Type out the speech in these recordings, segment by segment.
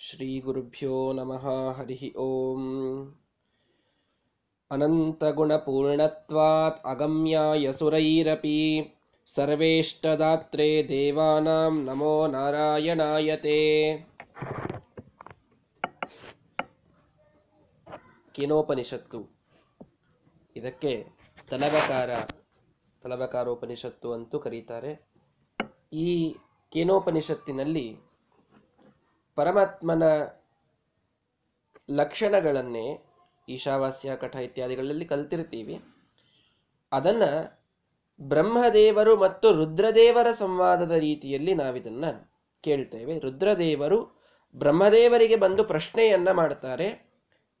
श्रीगुरुभ्यो नमः हरिः ओम् अनन्तगुणपूर्णत्वात् अगम्याय सुरैरपि सर्वेष्टदात्रे देवानां नमो नारायणाय ते ಕೇನೋಪನಿಷತ್ತು ಇದಕ್ಕೆ ತಲಬಕಾರ ತಲಬಕಾರೋಪನಿಷತ್ತು ಅಂತೂ ಕರೀತಾರೆ ಈ ಕೇನೋಪನಿಷತ್ತಿನಲ್ಲಿ ಪರಮಾತ್ಮನ ಲಕ್ಷಣಗಳನ್ನೇ ಈಶಾವಾಸ್ಯ, ಕಠ ಇತ್ಯಾದಿಗಳಲ್ಲಿ ಕಲ್ತಿರ್ತೀವಿ. ಅದನ್ನ ಬ್ರಹ್ಮದೇವರು ಮತ್ತು ರುದ್ರದೇವರ ಸಂವಾದದ ರೀತಿಯಲ್ಲಿ ನಾವಿದನ್ನ ಕೇಳ್ತೇವೆ. ರುದ್ರದೇವರು ಬ್ರಹ್ಮದೇವರಿಗೆ ಬಂದು ಪ್ರಶ್ನೆಯನ್ನ ಮಾಡ್ತಾರೆ.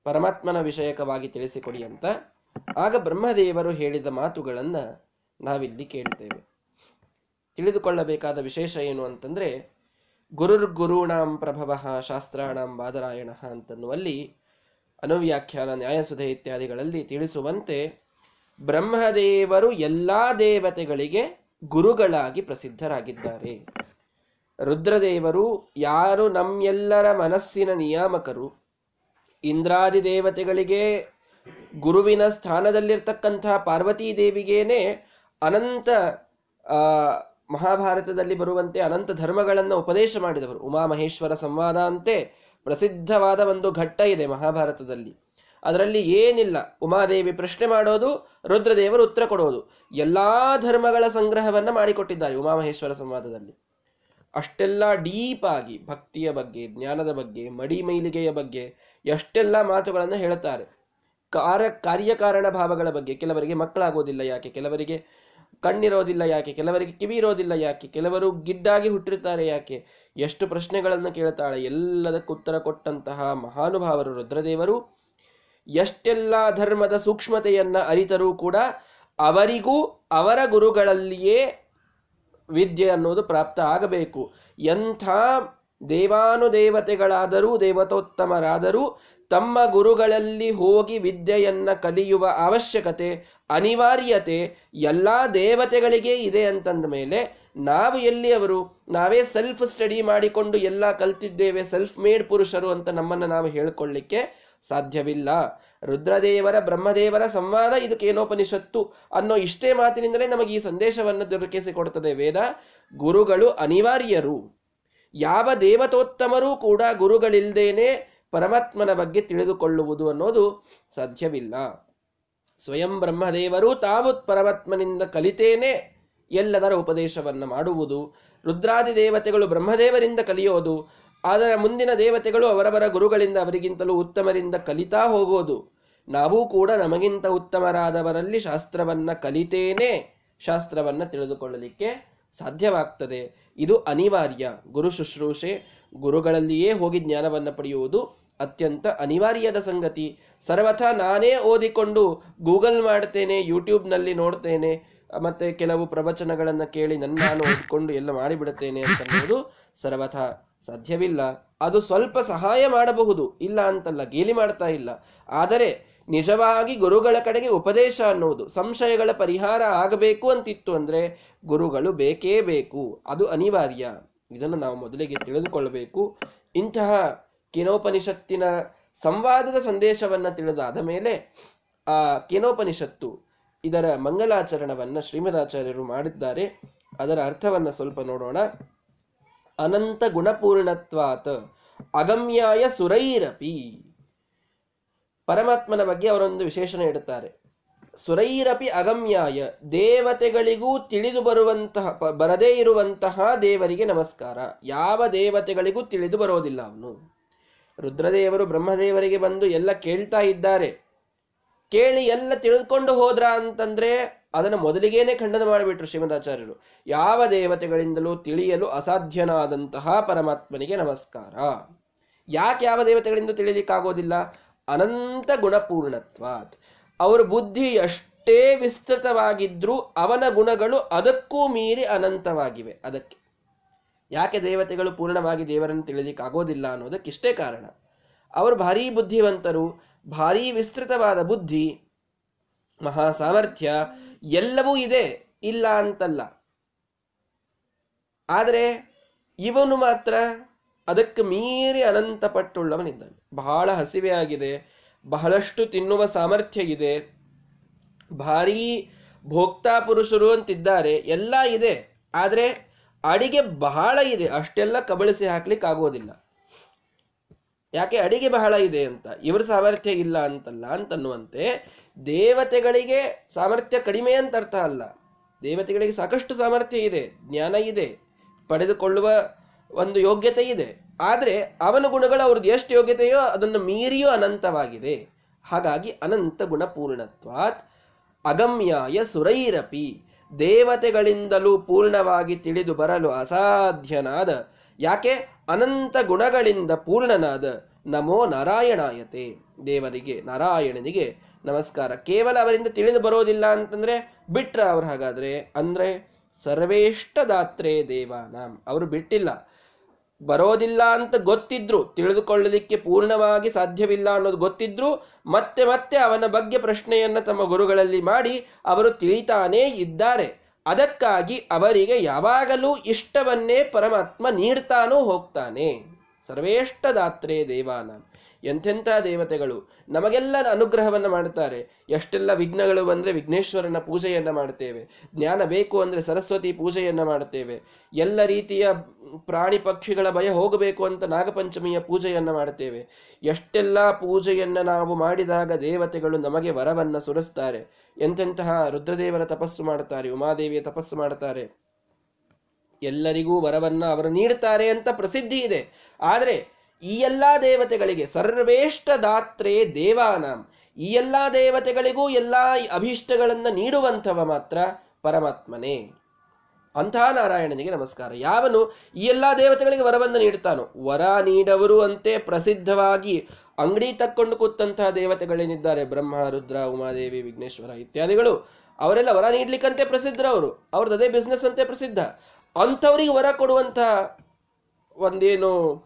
ಪರಮಾತ್ಮನ ವಿಷಯಕವಾಗಿ ತಿಳಿಸಿಕೊಡಿ ಅಂತ. ಆಗ ಬ್ರಹ್ಮದೇವರು ಹೇಳಿದ ಮಾತುಗಳನ್ನ ನಾವಿಲ್ಲಿ ಕೇಳ್ತೇವೆ. ತಿಳಿದುಕೊಳ್ಳಬೇಕಾದ ವಿಶೇಷ ಏನು ಅಂತಂದ್ರೆ ಗುರುರ್ಗುರುಣಾಂ ಪ್ರಭವ ಶಾಸ್ತ್ರಾಣಾಂ ಬಾದರಾಯಣ ಅಂತನ್ನುವಲ್ಲಿ ಅನುವ್ಯಾಖ್ಯಾನ, ನ್ಯಾಯಸುಧೆ ಇತ್ಯಾದಿಗಳಲ್ಲಿ ತಿಳಿಸುವಂತೆ ಬ್ರಹ್ಮದೇವರು ಎಲ್ಲಾ ದೇವತೆಗಳಿಗೆ ಗುರುಗಳಾಗಿ ಪ್ರಸಿದ್ಧರಾಗಿದ್ದಾರೆ. ರುದ್ರದೇವರು ಯಾರು ನಮ್ಮೆಲ್ಲರ ಮನಸ್ಸಿನ ನಿಯಾಮಕರು? ಇಂದ್ರಾದಿ ದೇವತೆಗಳಿಗೆ ಗುರುವಿನ ಸ್ಥಾನದಲ್ಲಿರ್ತಕ್ಕಂಥ ಪಾರ್ವತೀ ದೇವಿಗೇನೆ ಅನಂತ ಮಹಾಭಾರತದಲ್ಲಿ ಬರುವಂತೆ ಅನಂತ ಧರ್ಮಗಳನ್ನು ಉಪದೇಶ ಮಾಡಿದವರು. ಉಮಾಮಹೇಶ್ವರ ಸಂವಾದ ಅಂತೆ ಪ್ರಸಿದ್ಧವಾದ ಒಂದು ಘಟ್ಟ ಇದೆ ಮಹಾಭಾರತದಲ್ಲಿ. ಅದರಲ್ಲಿ ಏನಿಲ್ಲ. ಉಮಾದೇವಿ ಪ್ರಶ್ನೆ ಮಾಡೋದು, ರುದ್ರದೇವರು ಉತ್ತರ ಕೊಡೋದು. ಎಲ್ಲಾ ಧರ್ಮಗಳ ಸಂಗ್ರಹವನ್ನ ಮಾಡಿಕೊಟ್ಟಿದ್ದಾರೆ ಉಮಾಮಹೇಶ್ವರ ಸಂವಾದದಲ್ಲಿ. ಅಷ್ಟೆಲ್ಲ ಡೀಪ್ ಆಗಿ ಭಕ್ತಿಯ ಬಗ್ಗೆ, ಜ್ಞಾನದ ಬಗ್ಗೆ, ಮಡಿ ಮೈಲಿಗೆಯ ಬಗ್ಗೆ ಎಷ್ಟೆಲ್ಲ ಮಾತುಗಳನ್ನು ಹೇಳುತ್ತಾರೆ. ಕಾರ್ಯ ಕಾರ್ಯಕಾರಣ ಭಾವಗಳ ಬಗ್ಗೆ ಕೆಲವರಿಗೆ ಮಕ್ಕಳಾಗೋದಿಲ್ಲ ಯಾಕೆ? ಕೆಲವರಿಗೆ ಕಣ್ಣಿರೋದಿಲ್ಲ ಯಾಕೆ? ಕೆಲವರಿಗೆ ಕಿವಿ ಇರೋದಿಲ್ಲ ಯಾಕೆ? ಕೆಲವರು ಗಿಡ್ಡಾಗಿ ಹುಟ್ಟಿರ್ತಾರೆ ಯಾಕೆ? ಎಷ್ಟು ಪ್ರಶ್ನೆಗಳನ್ನು ಕೇಳ್ತಾಳೆ? ಎಲ್ಲದಕ್ಕೂ ಉತ್ತರ ಕೊಟ್ಟಂತಹ ಮಹಾನುಭಾವರು ರುದ್ರದೇವರು, ಎಷ್ಟೆಲ್ಲ ಧರ್ಮದ ಸೂಕ್ಷ್ಮತೆಯನ್ನ ಅರಿತರೂ ಕೂಡ ಅವರಿಗೂ ಅವರ ಗುರುಗಳಲ್ಲಿಯೇ ವಿದ್ಯೆ ಅನ್ನೋದು ಪ್ರಾಪ್ತ ಆಗಬೇಕು. ಎಂಥ ದೇವಾನುದೇವತೆಗಳಾದರೂ, ದೇವತೋತ್ತಮರಾದರೂ ತಮ್ಮ ಗುರುಗಳಲ್ಲಿ ಹೋಗಿ ವಿದ್ಯೆಯನ್ನ ಕಲಿಯುವ ಅವಶ್ಯಕತೆ ಅನಿವಾರ್ಯತೆ ಎಲ್ಲ ದೇವತೆಗಳಿಗೆ ಇದೆ ಅಂತಂದ ಮೇಲೆ ನಾವು ಎಲ್ಲಿ ಅವರು ನಾವೇ ಸೆಲ್ಫ್ ಸ್ಟಡಿ ಮಾಡಿಕೊಂಡು ಎಲ್ಲ ಕಲ್ತಿದ್ದೇವೆ ಸೆಲ್ಫ್ ಮೇಡ್ ಪುರುಷರು ಅಂತ ನಮ್ಮನ್ನು ನಾವು ಹೇಳ್ಕೊಳ್ಳಿಕ್ಕೆ ಸಾಧ್ಯವಿಲ್ಲ. ರುದ್ರದೇವರ, ಬ್ರಹ್ಮದೇವರ ಸಂವಾದ ಇದು ಕೇನೋಪನಿಷತ್ತು ಅನ್ನೋ ಇಷ್ಟೇ ಮಾತಿನಿಂದಲೇ ನಮಗೆ ಈ ಸಂದೇಶವನ್ನು ದೊರಕಿಸಿಕೊಡ್ತದೆ ವೇದ. ಗುರುಗಳು ಅನಿವಾರ್ಯರು. ಯಾವ ದೇವತೋತ್ತಮರೂ ಕೂಡ ಗುರುಗಳಿಲ್ದೇನೆ ಪರಮಾತ್ಮನ ಬಗ್ಗೆ ತಿಳಿದುಕೊಳ್ಳುವುದು ಅನ್ನೋದು ಸಾಧ್ಯವಿಲ್ಲ. ಸ್ವಯಂ ಬ್ರಹ್ಮದೇವರು ತಾವು ಪರಮಾತ್ಮನಿಂದ ಕಲಿತೇನೆ ಎಲ್ಲದರ ಉಪದೇಶವನ್ನು ಮಾಡುವುದು. ರುದ್ರಾದಿ ದೇವತೆಗಳು ಬ್ರಹ್ಮದೇವರಿಂದ ಕಲಿಯೋದು. ಅದರ ಮುಂದಿನ ದೇವತೆಗಳು ಅವರವರ ಗುರುಗಳಿಂದ ಅವರಿಗಿಂತಲೂ ಉತ್ತಮರಿಂದ ಕಲಿತಾ ಹೋಗೋದು. ನಾವು ಕೂಡ ನಮಗಿಂತ ಉತ್ತಮರಾದವರಲ್ಲಿ ಶಾಸ್ತ್ರವನ್ನು ಕಲಿತೇನೆ ಶಾಸ್ತ್ರವನ್ನು ತಿಳಿದುಕೊಳ್ಳಲಿಕ್ಕೆ ಸಾಧ್ಯವಾಗ್ತದೆ. ಇದು ಅನಿವಾರ್ಯ. ಗುರು ಶುಶ್ರೂಷೆ, ಗುರುಗಳಲ್ಲಿಯೇ ಹೋಗಿ ಜ್ಞಾನವನ್ನು ಪಡೆಯುವುದು ಅತ್ಯಂತ ಅನಿವಾರ್ಯದ ಸಂಗತಿ. ಸರ್ವಥಾ ನಾನೇ ಓದಿಕೊಂಡು ಗೂಗಲ್ ಮಾಡ್ತೇನೆ ಯೂಟ್ಯೂಬ್ನಲ್ಲಿ ನೋಡ್ತೇನೆ, ಮತ್ತೆ ಕೆಲವು ಪ್ರವಚನಗಳನ್ನು ಕೇಳಿ ನನ್ನ ನಾನು ಓದಿಕೊಂಡು ಎಲ್ಲ ಮಾಡಿಬಿಡುತ್ತೇನೆ ಅಂತ ಸರ್ವಥಾ ಸಾಧ್ಯವಿಲ್ಲ. ಅದು ಸ್ವಲ್ಪ ಸಹಾಯ ಮಾಡಬಹುದು, ಇಲ್ಲ ಅಂತಲ್ಲ ಗೇಲಿ ಮಾಡ್ತಾ ಇಲ್ಲ. ಆದರೆ ನಿಜವಾಗಿ ಗುರುಗಳ ಕಡೆಗೆ ಉಪದೇಶ ಅನ್ನೋದು, ಸಂಶಯಗಳ ಪರಿಹಾರ ಆಗಬೇಕು ಅಂತಿತ್ತು ಅಂದರೆ ಗುರುಗಳು ಬೇಕೇ ಬೇಕು, ಅದು ಅನಿವಾರ್ಯ. ಇದನ್ನು ನಾವು ಮೊದಲಿಗೆ ತಿಳಿದುಕೊಳ್ಳಬೇಕು ಇಂತಹ ಕಿನೋಪನಿಷತ್ತಿನ ಸಂವಾದದ ಸಂದೇಶವನ್ನ ತಿಳಿದಾದ ಮೇಲೆ, ಆ ಕಿನೋಪನಿಷತ್ತು ಇದರ ಮಂಗಲಾಚರಣವನ್ನ ಶ್ರೀಮದಾಚಾರ್ಯರು ಮಾಡಿದ್ದಾರೆ. ಅದರ ಅರ್ಥವನ್ನ ಸ್ವಲ್ಪ ನೋಡೋಣ. ಅನಂತ ಗುಣಪೂರ್ಣತ್ವಾತ್ ಅಗಮ್ಯಾಯ ಸುರೈರಪಿ. ಪರಮಾತ್ಮನ ಬಗ್ಗೆ ಅವರೊಂದು ವಿಶೇಷಣೆ ಇಡುತ್ತಾರೆ. ಸುರೈರಪಿ ಅಗಮ್ಯಾಯ, ದೇವತೆಗಳಿಗೂ ತಿಳಿದು ಬರುವಂತಹ ಬರದೇ ಇರುವಂತಹ ದೇವರಿಗೆ ನಮಸ್ಕಾರ. ಯಾವ ದೇವತೆಗಳಿಗೂ ತಿಳಿದು ಬರೋದಿಲ್ಲ ಅವನು. ರುದ್ರದೇವರು ಬ್ರಹ್ಮದೇವರಿಗೆ ಬಂದು ಎಲ್ಲ ಕೇಳ್ತಾ ಇದ್ದಾರೆ. ಕೇಳಿ ಎಲ್ಲ ತಿಳಿದುಕೊಂಡು ಹೋದ್ರ ಅಂತಂದ್ರೆ ಅದನ್ನು ಮೊದಲಿಗೇನೆ ಖಂಡನ ಮಾಡಿಬಿಟ್ರು ಶ್ರೀಮದಾಚಾರ್ಯರು. ಯಾವ ದೇವತೆಗಳಿಂದಲೂ ತಿಳಿಯಲು ಅಸಾಧ್ಯನಾದಂತಹ ಪರಮಾತ್ಮನಿಗೆ ನಮಸ್ಕಾರ. ಯಾಕೆ ಯಾವ ದೇವತೆಗಳಿಂದ ತಿಳಿಲಿಕ್ಕಾಗೋದಿಲ್ಲ? ಅನಂತ ಗುಣಪೂರ್ಣತ್ವಾತ್. ಅವರ ಬುದ್ಧಿ ಎಷ್ಟೇ ವಿಸ್ತೃತವಾಗಿದ್ರೂ ಅವನ ಗುಣಗಳು ಅದಕ್ಕೂ ಮೀರಿ ಅನಂತವಾಗಿವೆ. ಅದಕ್ಕೆ ಯಾಕೆ ದೇವತೆಗಳು ಪೂರ್ಣವಾಗಿ ದೇವರನ್ನು ತಿಳಿಲಿಕ್ಕಾಗೋದಿಲ್ಲ ಅನ್ನೋದಕ್ಕಿಷ್ಟೇ ಕಾರಣ. ಅವರು ಭಾರೀ ಬುದ್ಧಿವಂತರು, ಭಾರೀ ವಿಸ್ತೃತವಾದ ಬುದ್ಧಿ ಮಹಾ ಸಾಮರ್ಥ್ಯ ಎಲ್ಲವೂ ಇದೆ, ಇಲ್ಲ ಅಂತಲ್ಲ. ಆದರೆ ಇವನು ಮಾತ್ರ ಅದಕ್ಕೆ ಮೀರಿ ಅನಂತ ಪಟ್ಟುಳ್ಳವನಿದ್ದಾನೆ ಬಹಳ ಹಸಿವೆ ಆಗಿದೆ ಬಹಳಷ್ಟು ತಿನ್ನುವ ಸಾಮರ್ಥ್ಯ ಇದೆ, ಭಾರೀ ಭೋಕ್ತಾ ಪುರುಷರು ಅಂತಿದ್ದಾರೆ, ಎಲ್ಲ ಇದೆ. ಆದ್ರೆ ಅಡಿಗೆ ಬಹಳ ಇದೆ, ಅಷ್ಟೆಲ್ಲ ಕಬಳಿಸಿ ಹಾಕ್ಲಿಕ್ಕೆ ಆಗೋದಿಲ್ಲ ಯಾಕೆ ಅಡಿಗೆ ಬಹಳ ಇದೆ ಅಂತ? ಇವರ ಸಾಮರ್ಥ್ಯ ಇಲ್ಲ ಅಂತಲ್ಲ ಅಂತನ್ನುವಂತೆ ದೇವತೆಗಳಿಗೆ ಸಾಮರ್ಥ್ಯ ಕಡಿಮೆ ಅಂತ ಅರ್ಥ ಅಲ್ಲ. ದೇವತೆಗಳಿಗೆ ಸಾಕಷ್ಟು ಸಾಮರ್ಥ್ಯ ಇದೆ, ಜ್ಞಾನ ಇದೆ, ಪಡೆದುಕೊಳ್ಳುವ ಒಂದು ಯೋಗ್ಯತೆ ಇದೆ. ಆದರೆ ಅವನ ಗುಣಗಳು ಅವ್ರದ್ದು ಎಷ್ಟು ಯೋಗ್ಯತೆಯೋ ಅದನ್ನು ಮೀರಿಯೋ ಅನಂತವಾಗಿದೆ. ಹಾಗಾಗಿ ಅನಂತ ಗುಣಪೂರ್ಣತ್ವಾತ್ ಅಗಮ್ಯಾಯ ಸುರೈರಪಿ. ದೇವತೆಗಳಿಂದಲೂ ಪೂರ್ಣವಾಗಿ ತಿಳಿದು ಬರಲು ಅಸಾಧ್ಯನಾದ, ಯಾಕೆ? ಅನಂತ ಗುಣಗಳಿಂದ ಪೂರ್ಣನಾದ ನಮೋ ನಾರಾಯಣಾಯತೆ. ದೇವರಿಗೆ, ನಾರಾಯಣನಿಗೆ ನಮಸ್ಕಾರ. ಕೇವಲ ಅವರಿಂದ ತಿಳಿದು ಬರೋದಿಲ್ಲ ಅಂತಂದ್ರೆ ಬಿಟ್ರ ಅವ್ರು ಹಾಗಾದ್ರೆ? ಅಂದ್ರೆ ಸರ್ವೇಷ್ಟ ದಾತ್ರೆ ದೇವಾನಾಂ. ಅವರು ಬಿಟ್ಟಿಲ್ಲ. ಬರೋದಿಲ್ಲ ಅಂತ ಗೊತ್ತಿದ್ರು, ತಿಳಿದುಕೊಳ್ಳಲಿಕ್ಕೆ ಪೂರ್ಣವಾಗಿ ಸಾಧ್ಯವಿಲ್ಲ ಅನ್ನೋದು ಗೊತ್ತಿದ್ರು, ಮತ್ತೆ ಮತ್ತೆ ಅವನ ಬಗ್ಗೆ ಪ್ರಶ್ನೆಯನ್ನ ತಮ್ಮ ಗುರುಗಳಲ್ಲಿ ಮಾಡಿ ಅವರು ತಿಳಿತಾನೇ ಇದ್ದಾರೆ. ಅದಕ್ಕಾಗಿ ಅವರಿಗೆ ಯಾವಾಗಲೂ ಇಷ್ಟವನ್ನೇ ಪರಮಾತ್ಮ ನೀಡ್ತಾನೂ ಹೋಗ್ತಾನೆ. ಸರ್ವೇಷ್ಟ ದಾತ್ರೆ ದೇವಾನ ಎಂಥೆಂಥ ದೇವತೆಗಳು ನಮಗೆಲ್ಲ ಅನುಗ್ರಹವನ್ನ ಮಾಡುತ್ತಾರೆ. ಎಷ್ಟೆಲ್ಲ ವಿಘ್ನಗಳು ಬಂದರೆ ವಿಘ್ನೇಶ್ವರನ ಪೂಜೆಯನ್ನು ಮಾಡುತ್ತೇವೆ. ಜ್ಞಾನ ಬೇಕು ಅಂದ್ರೆ ಸರಸ್ವತಿ ಪೂಜೆಯನ್ನು ಮಾಡುತ್ತೇವೆ. ಎಲ್ಲ ರೀತಿಯ ಪ್ರಾಣಿ ಪಕ್ಷಿಗಳ ಭಯ ಹೋಗಬೇಕು ಅಂತ ನಾಗಪಂಚಮಿಯ ಪೂಜೆಯನ್ನು ಮಾಡುತ್ತೇವೆ. ಎಷ್ಟೆಲ್ಲ ಪೂಜೆಯನ್ನು ನಾವು ಮಾಡಿದಾಗ ದೇವತೆಗಳು ನಮಗೆ ವರವನ್ನ ಸುರಿಸ್ತಾರೆ. ಎಂತೆಂತಹ ರುದ್ರದೇವರ ತಪಸ್ಸು ಮಾಡುತ್ತಾರೆ, ಉಮಾದೇವಿಯ ತಪಸ್ಸು ಮಾಡುತ್ತಾರೆ. ಎಲ್ಲರಿಗೂ ವರವನ್ನ ಅವರು ನೀಡುತ್ತಾರೆ ಅಂತ ಪ್ರಸಿದ್ಧಿ ಇದೆ. ಆದರೆ ಈ ಎಲ್ಲ ದೇವತೆಗಳಿಗೆ ಸರ್ವೇಷ್ಟ ದಾತ್ರೇ ದೇವಾನಾಂ. ಈ ಎಲ್ಲ ದೇವತೆಗಳಿಗೂ ಎಲ್ಲ ಅಭೀಷ್ಟಗಳನ್ನು ನೀಡುವಂಥವ ಮಾತ್ರ ಪರಮಾತ್ಮನೇ. ಅಂತಹ ನಾರಾಯಣನಿಗೆ ನಮಸ್ಕಾರ. ಯಾವನು ಈ ಎಲ್ಲ ದೇವತೆಗಳಿಗೆ ವರವನ್ನು ನೀಡುತ್ತಾನೋ? ವರ ನೀಡವರು ಅಂತೆ ಪ್ರಸಿದ್ಧವಾಗಿ ಅಂಗಡಿ ತಕ್ಕೊಂಡು ಕೂತಂತಹ ದೇವತೆಗಳೇನಿದ್ದಾರೆ? ಬ್ರಹ್ಮ, ರುದ್ರ, ಉಮಾದೇವಿ, ವಿಘ್ನೇಶ್ವರ ಇತ್ಯಾದಿಗಳು. ಅವರೆಲ್ಲ ವರ ನೀಡ್ಲಿಕ್ಕಂತೆ ಪ್ರಸಿದ್ಧರವರು. ಅವ್ರದ್ದು ಅದೇ ಬಿಸ್ನೆಸ್ ಅಂತೆ ಪ್ರಸಿದ್ಧ. ಅಂಥವ್ರಿಗೆ ವರ ಕೊಡುವಂತಹ ಒಂದೇನು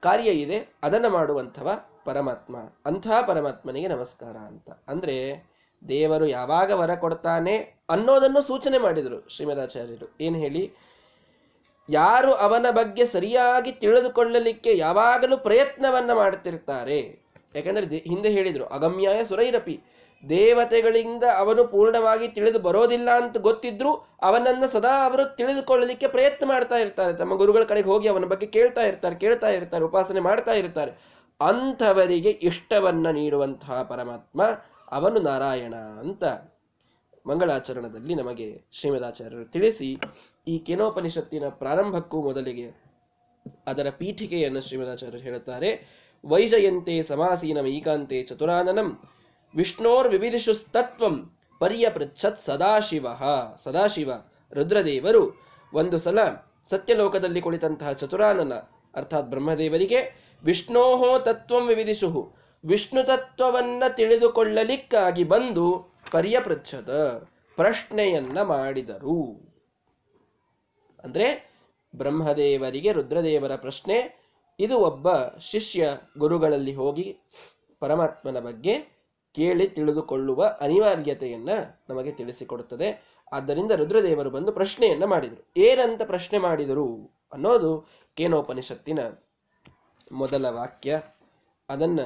ಕಾರ್ಯ ಇದೆ, ಅದನ್ನು ಮಾಡುವಂಥವ ಪರಮಾತ್ಮ. ಅಂಥ ಪರಮಾತ್ಮನಿಗೆ ನಮಸ್ಕಾರ ಅಂತ. ಅಂದ್ರೆ ದೇವರು ಯಾವಾಗ ವರ ಕೊಡ್ತಾನೆ ಅನ್ನೋದನ್ನು ಸೂಚನೆ ಮಾಡಿದರು ಶ್ರೀಮದಾಚಾರ್ಯರು. ಏನು ಹೇಳಿ? ಯಾರು ಅವನ ಬಗ್ಗೆ ಸರಿಯಾಗಿ ತಿಳಿದುಕೊಳ್ಳಲಿಕ್ಕೆ ಯಾವಾಗಲೂ ಪ್ರಯತ್ನವನ್ನ ಮಾಡ್ತಿರ್ತಾರೆ. ಯಾಕಂದ್ರೆ ಹಿಂದೆ ಹೇಳಿದರು, ಅಗಮ್ಯಾಯ ಸುರೈರಪಿ. ದೇವತೆಗಳಿಂದ ಅವನು ಪೂರ್ಣವಾಗಿ ತಿಳಿದು ಬರೋದಿಲ್ಲ ಅಂತ ಗೊತ್ತಿದ್ರು ಅವನನ್ನ ಸದಾ ಅವರು ತಿಳಿದುಕೊಳ್ಳಲಿಕ್ಕೆ ಪ್ರಯತ್ನ ಮಾಡ್ತಾ ಇರ್ತಾರೆ. ತಮ್ಮ ಗುರುಗಳ ಕಡೆಗೆ ಹೋಗಿ ಅವನ ಬಗ್ಗೆ ಕೇಳ್ತಾ ಇರ್ತಾರೆ ಕೇಳ್ತಾ ಇರ್ತಾರೆ, ಉಪಾಸನೆ ಮಾಡ್ತಾ ಇರ್ತಾರೆ. ಅಂಥವರಿಗೆ ಇಷ್ಟವನ್ನ ನೀಡುವಂತಹ ಪರಮಾತ್ಮ ಅವನು ನಾರಾಯಣ ಅಂತ ಮಂಗಳಾಚರಣದಲ್ಲಿ ನಮಗೆ ಶ್ರೀಮದಾಚಾರ್ಯರು ತಿಳಿಸಿ ಈ ಕೆನೋಪನಿಷತ್ತಿನ ಪ್ರಾರಂಭಕ್ಕೂ ಮೊದಲಿಗೆ ಅದರ ಪೀಠಿಕೆಯನ್ನು ಶ್ರೀಮದಾಚಾರ್ಯರು ಹೇಳುತ್ತಾರೆ. ವೈಜಯಂತೆ ಸಮಾಸೀನಂ ಈಕಾಂತೆ ಚತುರಾನನಂ ವಿಷ್ಣೋರ್ ವಿವಿಧಿಷುಸ್ತತ್ವಂ ಪರ್ಯಪೃಚ್ಛತ್ ಸದಾಶಿವ. ಸದಾಶಿವ, ರುದ್ರದೇವರು ಒಂದು ಸಲ ಸತ್ಯಲೋಕದಲ್ಲಿ ಕುಳಿತಂತಹ ಚತುರಾನನ, ಅರ್ಥಾತ್ ಬ್ರಹ್ಮದೇವರಿಗೆ, ವಿಷ್ಣೋಹೋ ತತ್ವಂ ವಿವಿಧಿಷು ವಿಷ್ಣು ತತ್ವವನ್ನ ತಿಳಿದುಕೊಳ್ಳಲಿಕ್ಕಾಗಿ ಬಂದು ಪರ್ಯಪೃಚ್ಛದ ಪ್ರಶ್ನೆಯನ್ನ ಮಾಡಿದರು. ಅಂದ್ರೆ ಬ್ರಹ್ಮದೇವರಿಗೆ ರುದ್ರದೇವರ ಪ್ರಶ್ನೆ, ಇದು ಒಬ್ಬ ಶಿಷ್ಯ ಗುರುಗಳಲ್ಲಿ ಹೋಗಿ ಪರಮಾತ್ಮನ ಬಗ್ಗೆ ಕೇಳಿ ತಿಳಿದುಕೊಳ್ಳುವ ಅನಿವಾರ್ಯತೆಯನ್ನ ನಮಗೆ ತಿಳಿಸಿಕೊಡುತ್ತದೆ. ಆದ್ದರಿಂದ ರುದ್ರದೇವರು ಬಂದು ಪ್ರಶ್ನೆಯನ್ನ ಮಾಡಿದರು. ಏನಂತ ಪ್ರಶ್ನೆ ಮಾಡಿದರು ಅನ್ನೋದು ಕೇನೋಪನಿಷತ್ತಿನ ಮೊದಲ ವಾಕ್ಯ. ಅದನ್ನ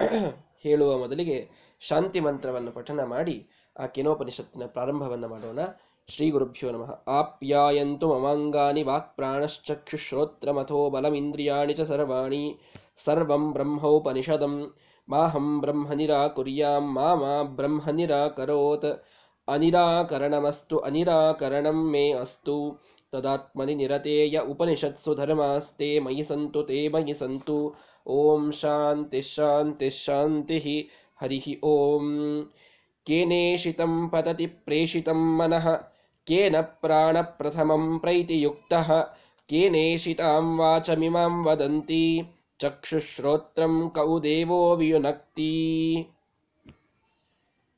ಹೇಳುವ ಮೊದಲಿಗೆ ಶಾಂತಿ ಮಂತ್ರವನ್ನು ಪಠನ ಮಾಡಿ ಆ ಕೇನೋಪನಿಷತ್ತಿನ ಪ್ರಾರಂಭವನ್ನು ಮಾಡೋಣ. ಶ್ರೀ ಗುರುಭ್ಯೋ ನಮಃ. ಆಪ್ಯಾಯಂತು ಮಮಾಂಗಾನಿ ವಾಕ್ ಪ್ರಾಣಶ್ಚಕ್ಷುಶ್ರೋತ್ರಮಥೋ ಬಲಮಿಂದ್ರಿಯಾಣಿ ಚ ಸರ್ವಾಣಿ. ಸರ್ವಂ ಬ್ರಹ್ಮೋಪನಿಷದಂ. ಮಾಹಂ ಬ್ರಹ್ಮ ನಿರಾಕುರ್ಯಾಂ ಮಾ ಮಾ ಬ್ರಹ್ಮ ನಿರಾಕರೋತ್ ಅನಿರಾಕರಣಮಸ್ತು ಅನಿರಾಕರಣಂ ಮೇ ಅಸ್ತು ತದಾತ್ಮನಿ ನಿರತೇಯ ಉಪನಿಷತ್ಸು ಧರ್ಮಾಸ್ತೆ ಮಯಿ ಸಂತು ತೇ ಮಯಿ ಸಂತು ಓಂ ಶಾಂತಿ ಶಾಂತಿ ಶಾಂತಿ ಹರಿ ಓಂ ಕೇನೇಷಿತಂ ಪತತಿ ಪ್ರೇಷಿತಂ ಮನಃ ಕೇನ ಪ್ರಾಣ ಪ್ರಥಮಂ ಪ್ರೈತಿಯುಕ್ತಃ ಕೇನೇಷಿತಾಂ ವಾಚಮಿಮಾಂ ವದಂತಿ ಚಕ್ಷುಶ್ರೋತ್ರಂ ಕೌ ದೇವೋ ವಿಯುನಕ್ತಿ.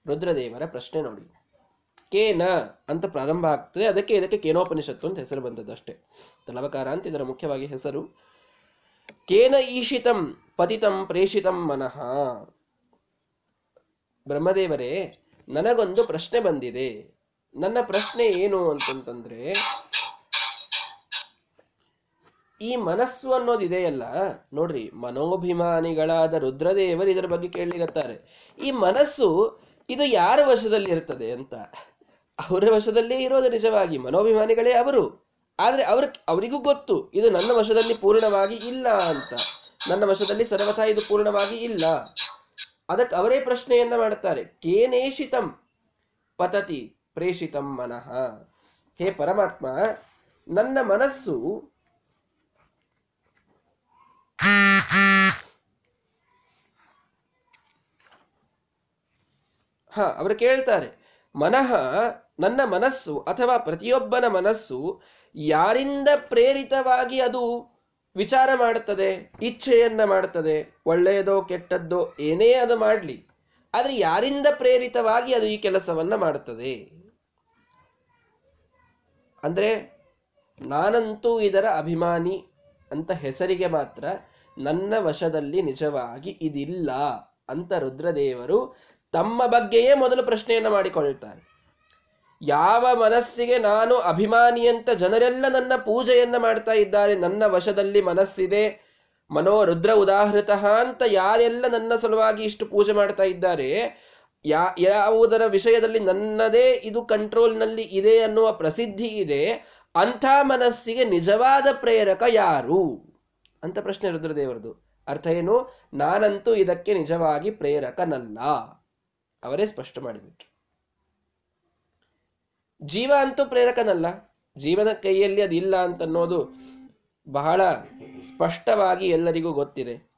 ರುದ್ರದೇವರ ಪ್ರಶ್ನೆ ನೋಡಿ. ಕೇನ ಅಂತ ಪ್ರಾರಂಭ ಆಗ್ತದೆ, ಅದಕ್ಕೆ ಇದಕ್ಕೆ ಕೇನೋಪನಿಷತ್ತು ಅಂತ ಹೆಸರು ಬಂದದ್ದು ಅಷ್ಟೇ. ತಲವಕಾರ ಅಂತ ಇದರ ಮುಖ್ಯವಾಗಿ ಹೆಸರು. ಕೇನ ಈಶಿತಂ ಪತಿತಂ ಪ್ರೇಷಿತಂ ಮನಃ. ಬ್ರಹ್ಮದೇವರೇ, ನನಗೊಂದು ಪ್ರಶ್ನೆ ಬಂದಿದೆ. ನನ್ನ ಪ್ರಶ್ನೆ ಏನು ಅಂತಂತಂದ್ರೆ ಈ ಮನಸ್ಸು ಅನ್ನೋದು ಇದೆಯಲ್ಲ? ನೋಡ್ರಿ, ಮನೋಭಿಮಾನಿಗಳಾದ ರುದ್ರದೇವರು ಇದರ ಬಗ್ಗೆ ಕೇಳಲಿಗತ್ತಾರೆ ಈ ಮನಸ್ಸು ಇದು ಯಾರ ವಶದಲ್ಲಿ ಇರ್ತದೆ ಅಂತ? ಅವರ ವಶದಲ್ಲೇ ಇರೋದು ನಿಜವಾಗಿ, ಮನೋಭಿಮಾನಿಗಳೇ ಅವರು. ಆದ್ರೆ ಅವ್ರ, ಅವರಿಗೂ ಗೊತ್ತು, ಇದು ನನ್ನ ವಶದಲ್ಲಿ ಪೂರ್ಣವಾಗಿ ಇಲ್ಲ ಅಂತ. ನನ್ನ ವಶದಲ್ಲಿ ಸರ್ವಥಾ ಇದು ಪೂರ್ಣವಾಗಿ ಇಲ್ಲ. ಅದಕ್ಕೆ ಅವರೇ ಪ್ರಶ್ನೆಯನ್ನ ಮಾಡ್ತಾರೆ. ಕೇನೇಷಿತಂ ಪತತಿ ಪ್ರೇಷಿತಂ ಮನಃ. ಹೇ ಪರಮಾತ್ಮ, ನನ್ನ ಮನಸ್ಸು ಹ, ಅವರು ಕೇಳ್ತಾರೆ, ಮನಃ ನನ್ನ ಮನಸ್ಸು ಅಥವಾ ಪ್ರತಿಯೊಬ್ಬನ ಮನಸ್ಸು ಯಾರಿಂದ ಪ್ರೇರಿತವಾಗಿ ಅದು ವಿಚಾರ ಮಾಡುತ್ತದೆ, ಇಚ್ಛೆಯನ್ನ ಮಾಡುತ್ತದೆ, ಒಳ್ಳೆಯದೋ ಕೆಟ್ಟದ್ದೋ ಏನೇ ಅದು ಮಾಡಲಿ, ಆದರೆ ಯಾರಿಂದ ಪ್ರೇರಿತವಾಗಿ ಅದು ಈ ಕೆಲಸವನ್ನ ಮಾಡುತ್ತದೆ? ಅಂದರೆ ನಾನಂತೂ ಇದರ ಅಭಿಮಾನಿ ಅಂತ ಹೆಸರಿಗೆ ಮಾತ್ರ ನನ್ನ ವಶದಲ್ಲಿ ನಿಜವಾಗಿ ಇದಿಲ್ಲ ಅಂತ ರುದ್ರದೇವರು ತಮ್ಮ ಬಗ್ಗೆಯೇ ಮೊದಲು ಪ್ರಶ್ನೆಯನ್ನು ಮಾಡಿಕೊಳ್ತಾರೆ. ಯಾವ ಮನಸ್ಸಿಗೆ ನಾನು ಅಭಿಮಾನಿಯಂತ ಜನರೆಲ್ಲ ನನ್ನ ಪೂಜೆಯನ್ನ ಮಾಡ್ತಾ ಇದ್ದಾರೆ, ನನ್ನ ವಶದಲ್ಲಿ ಮನಸ್ಸಿದೆ, ಮನೋ ರುದ್ರ ಉದಾಹೃತ ಅಂತ ಯಾರೆಲ್ಲ ನನ್ನ ಸಲುವಾಗಿ ಇಷ್ಟು ಪೂಜೆ ಮಾಡ್ತಾ ಇದ್ದಾರೆ, ಯಾ, ಯಾವುದರ ವಿಷಯದಲ್ಲಿ ನನ್ನದೇ ಇದು ಕಂಟ್ರೋಲ್ನಲ್ಲಿ ಇದೆ ಅನ್ನುವ ಪ್ರಸಿದ್ಧಿ ಇದೆ ಅಂಥ ಮನಸ್ಸಿಗೆ ನಿಜವಾದ ಪ್ರೇರಕ ಯಾರು? ಅಂತ ಪ್ರಶ್ನೆ ರುದ್ರದೇವರದು. ಅರ್ಥ ಏನು? ನಾನಂತೂ ಇದಕ್ಕೆ ನಿಜವಾಗಿ ಪ್ರೇರಕನಲ್ಲ. ಅವರೇ ಸ್ಪಷ್ಟ ಮಾಡಿಬಿಟ್ರು. ಜೀವ ಅಂತೂ ಪ್ರೇರಕನಲ್ಲ. ಜೀವನ ಕೈಯಲ್ಲಿ ಅದಿಲ್ಲ ಅಂತನ್ನೋದು ಬಹಳ ಸ್ಪಷ್ಟವಾಗಿ ಎಲ್ಲರಿಗೂ ಗೊತ್ತಿದೆ.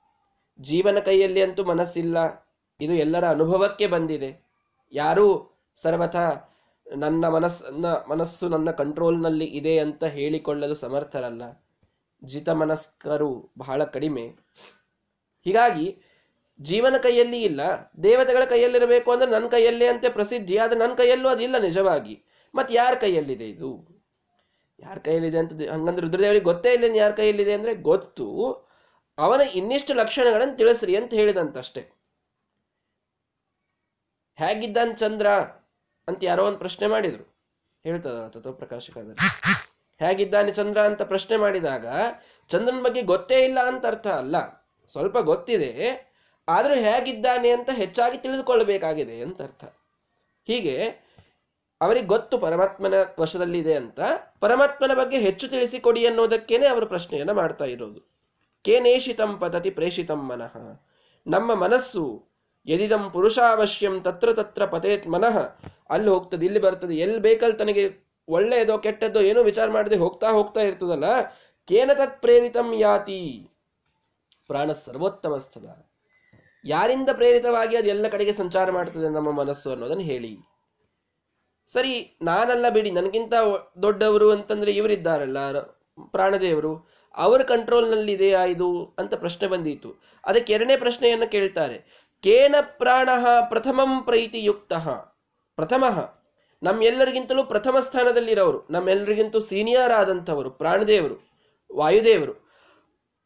ಜೀವನ ಕೈಯಲ್ಲಿ ಅಂತೂ ಮನಸ್ಸಿಲ್ಲ. ಇದು ಎಲ್ಲರ ಅನುಭವಕ್ಕೆ ಬಂದಿದೆ. ಯಾರೂ ಸರ್ವಥ ನನ್ನ ಮನಸ್ಸನ್ನ ಮನಸ್ಸು ನನ್ನ ಕಂಟ್ರೋಲ್ನಲ್ಲಿ ಇದೆ ಅಂತ ಹೇಳಿಕೊಳ್ಳಲು ಸಮರ್ಥರಲ್ಲ. ಜಿತ ಮನಸ್ಕರು ಬಹಳ ಕಡಿಮೆ. ಹೀಗಾಗಿ, ಜೀವನ ಕೈಯಲ್ಲಿ ಇಲ್ಲ. ದೇವತೆಗಳ ಕೈಯಲ್ಲಿರಬೇಕು ಅಂದ್ರೆ ನನ್ನ ಕೈಯಲ್ಲೇ ಅಂತೆ ಪ್ರಸಿದ್ಧಿ. ಆದ್ರೆ ನನ್ನ ಕೈಯಲ್ಲೂ ಅದಿಲ್ಲ ನಿಜವಾಗಿ. ಮತ್ತೆ ಯಾರ ಕೈಯಲ್ಲಿದೆ ಇದು? ಯಾರ ಕೈಯಲ್ಲಿದೆ ಅಂತ ಹಂಗಂದ್ರೆ ರುದ್ರದೇವರಿಗೆ ಗೊತ್ತೇ ಇಲ್ಲ ಯಾರ ಕೈಯಲ್ಲಿದೆ ಅಂದ್ರೆ ಗೊತ್ತು. ಅವನ ಇನ್ನಿಷ್ಟು ಲಕ್ಷಣಗಳನ್ನು ತಿಳಿಸ್ರಿ ಅಂತ ಹೇಳಿದಂತಷ್ಟೆ. ಹೇಗಿದ್ದಾನ ಚಂದ್ರ? ಅಂತ ಯಾರೋ ಒಂದು ಪ್ರಶ್ನೆ ಮಾಡಿದ್ರು. ಹೇಳ್ತದ ತತ್ವಪ್ರಕಾಶಕದಲ್ಲಿ ಹೇಗಿದ್ದಾನೆ ಚಂದ್ರ ಅಂತ ಪ್ರಶ್ನೆ ಮಾಡಿದಾಗ, ಚಂದ್ರನ ಬಗ್ಗೆ ಗೊತ್ತೇ ಇಲ್ಲ ಅಂತ ಅರ್ಥ ಅಲ್ಲ. ಸ್ವಲ್ಪ ಗೊತ್ತಿದೆ, ಆದ್ರೂ ಹೇಗಿದ್ದಾನೆ ಅಂತ ಹೆಚ್ಚಾಗಿ ತಿಳಿದುಕೊಳ್ಳಬೇಕಾಗಿದೆ ಅಂತ ಅರ್ಥ. ಹೀಗೆ, ಅವರಿಗೆ ಗೊತ್ತು ಪರಮಾತ್ಮನ ವಶದಲ್ಲಿದೆ ಅಂತ ಪರಮಾತ್ಮನ ಬಗ್ಗೆ ಹೆಚ್ಚು ತಿಳಿಸಿಕೊಡಿ ಅನ್ನೋದಕ್ಕೇನೆ ಅವರು ಪ್ರಶ್ನೆಯನ್ನು ಮಾಡ್ತಾ ಇರೋದು. ಕೇನೇಷಿತಂ ಪದ್ಧತಿ ಪ್ರೇಷಿತಂ ಮನಃ. ನಮ್ಮ ಮನಸ್ಸು ಯದಿದಂ ಪುರುಷಾವಶ್ಯಂ ತತ್ರ ತತ್ರ ಪತೇತ್ ಮನಃ. ಅಲ್ಲಿ ಹೋಗ್ತದೆ, ಇಲ್ಲಿ ಬರ್ತದೆ. ಎಲ್ಲಿ ಬೇಕಲ್ಲಿ ತನಗೆ ಒಳ್ಳೆಯದೋ ಕೆಟ್ಟದ್ದೋ ಏನೋ ವಿಚಾರ ಮಾಡದೆ ಹೋಗ್ತಾ ಹೋಗ್ತಾ ಇರ್ತದಲ್ಲ, ಕೇನ ತತ್ ಪ್ರೇರಿತಂ ಯಾತಿ? ಪ್ರಾಣ ಸರ್ವೋತ್ತಮ ಸ್ಥದ ಯಾರಿಂದ ಪ್ರೇರಿತವಾಗಿ ಅದು ಎಲ್ಲ ಕಡೆಗೆ ಸಂಚಾರ ಮಾಡ್ತದೆ ನಮ್ಮ ಮನಸ್ಸು ಅನ್ನೋದನ್ನು ಹೇಳಿ. ಸರಿ, ನಾನಲ್ಲ ಬಿಡಿ, ನನಗಿಂತ ದೊಡ್ಡವರು ಅಂತಂದ್ರೆ ಇವರಿದ್ದಾರಲ್ಲ, ಪ್ರಾಣದೇವರು, ಅವರ ಕಂಟ್ರೋಲ್ನಲ್ಲಿ ಇದೆಯಾ ಇದು ಅಂತ ಪ್ರಶ್ನೆ ಬಂದಿತ್ತು ಅದಕ್ಕೆ ಎರಡನೇ ಪ್ರಶ್ನೆಯನ್ನು ಕೇಳ್ತಾರೆ. ಕೇನ ಪ್ರಾಣ ಪ್ರಥಮಂ ಪ್ರೀತಿಯುಕ್ತ. ಪ್ರಥಮ, ನಮ್ಮೆಲ್ಲರಿಗಿಂತಲೂ ಪ್ರಥಮ ಸ್ಥಾನದಲ್ಲಿರೋರು ನಮ್ಮೆಲ್ಲರಿಗಿಂತೂ ಸೀನಿಯರ್ ಆದಂಥವರು, ಪ್ರಾಣದೇವರು, ವಾಯುದೇವರು,